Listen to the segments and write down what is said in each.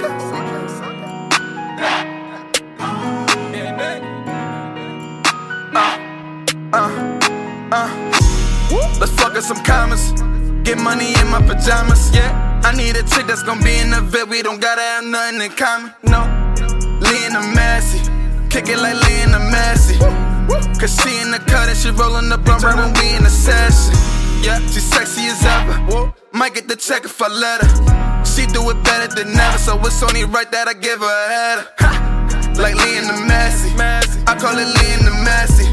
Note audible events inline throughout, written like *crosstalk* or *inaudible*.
soccer. Uh, uh. Let's fuck up some commas. Get money in my pajamas. Yeah, I need a chick that's gonna be in the vet. We don't gotta have nothing in common. No, the Messi. Kick it like the Messi. Cause she in the cut and she rollin' the blunt right when we in the session. Yeah, she sexy as ever. Might get the check if I let her. She do it better than ever, so it's only right that I give her a header. Like Lionel Messi. I call it Lionel Messi.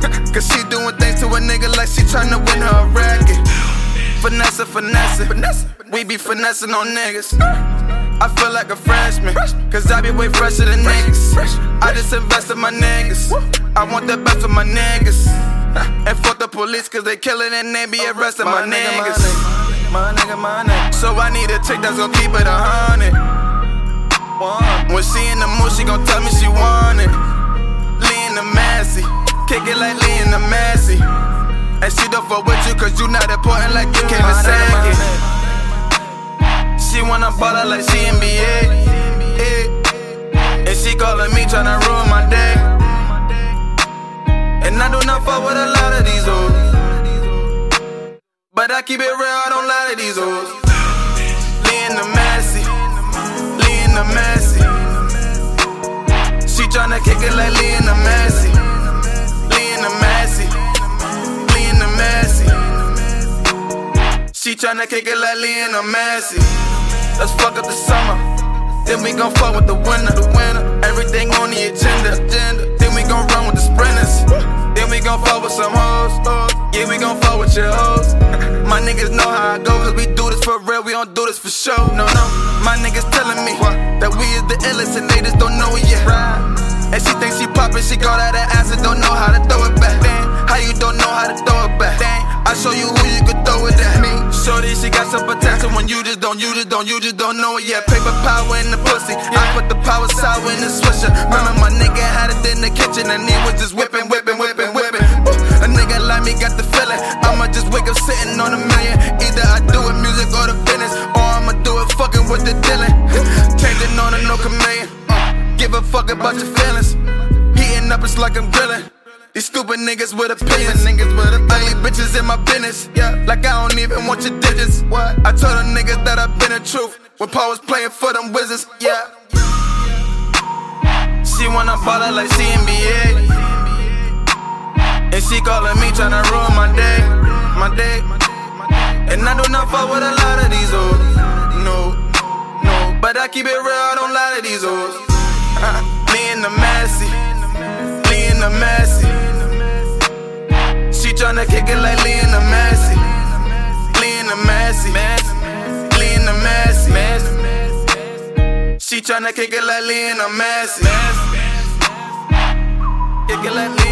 *laughs* Cause she doing things to a nigga like she tryna win her a racket. Finesse, finesse. We be finessing on niggas. I feel like a freshman, cause I be way fresher than niggas. I just invest in my niggas. I want the best for my niggas. And fuck the police, cause they killin' and they be arresting my niggas. So I need a chick that's gon' keep it a hundred. When she in the mood, she gon' tell me she want it. Lionel Messi, kick it like Lee in the Massey. And she don't fuck with you cause you not important like you came to. She wanna ball like she NBA. And she calling me tryna ruin my day. And I do not fuck with a lot of these hoes. But I keep it real, I don't lie to these hoes. Tryna kick it like Lionel Messi, Lee in the Lee in the. She tryna kick it like Lionel Messi. Let's fuck up the summer. Then we gon' fuck with the winter, the winter. Everything on the agenda, agenda. Then we gon' run with the sprinters. Then we gon' fuck with some hoes. Yeah, we gon' fuck with your hoes. My niggas know how I go, cause we do this for real, we don't do this for show. No, no. My thinks she got out that ass and don't know how to throw it back. How you don't know how to throw it back? I show you who you could throw it at. Me, shorty, she got some potential when you just don't, you just don't, you just don't know it yet. Paper power in the pussy, I put the power sour in the swisher. Remember my nigga had it in the kitchen and he was just whipping, whipping, whipping, whipping. A nigga like me got the feeling. I'ma just wake up sitting on a million. Either I do it music or the business, or I'ma do it fucking with the dealing. *laughs* Changing on a no chameleon. Uh, give a fuck about your feelings. Heating up, it's like I'm grilling. These stupid niggas with opinions. Niggas with. Ugly bitches in my business. Yeah, like I don't even want your digits. What? I told them niggas that I've been the truth. When Paul was playing for them wizards. Yeah. She wanna ball out like she NBA. And she calling me tryna ruin my day. My day. And I do not fuck with a lot of these hoes. No, no. But I keep it real, I don't lie to these hoes. Uh-uh. Me in the Messi, tryna kick it like Lionel Messi, Lee in the Massey, Lionel Messi. She tryna kick it like Lionel Messi, kick it like Lee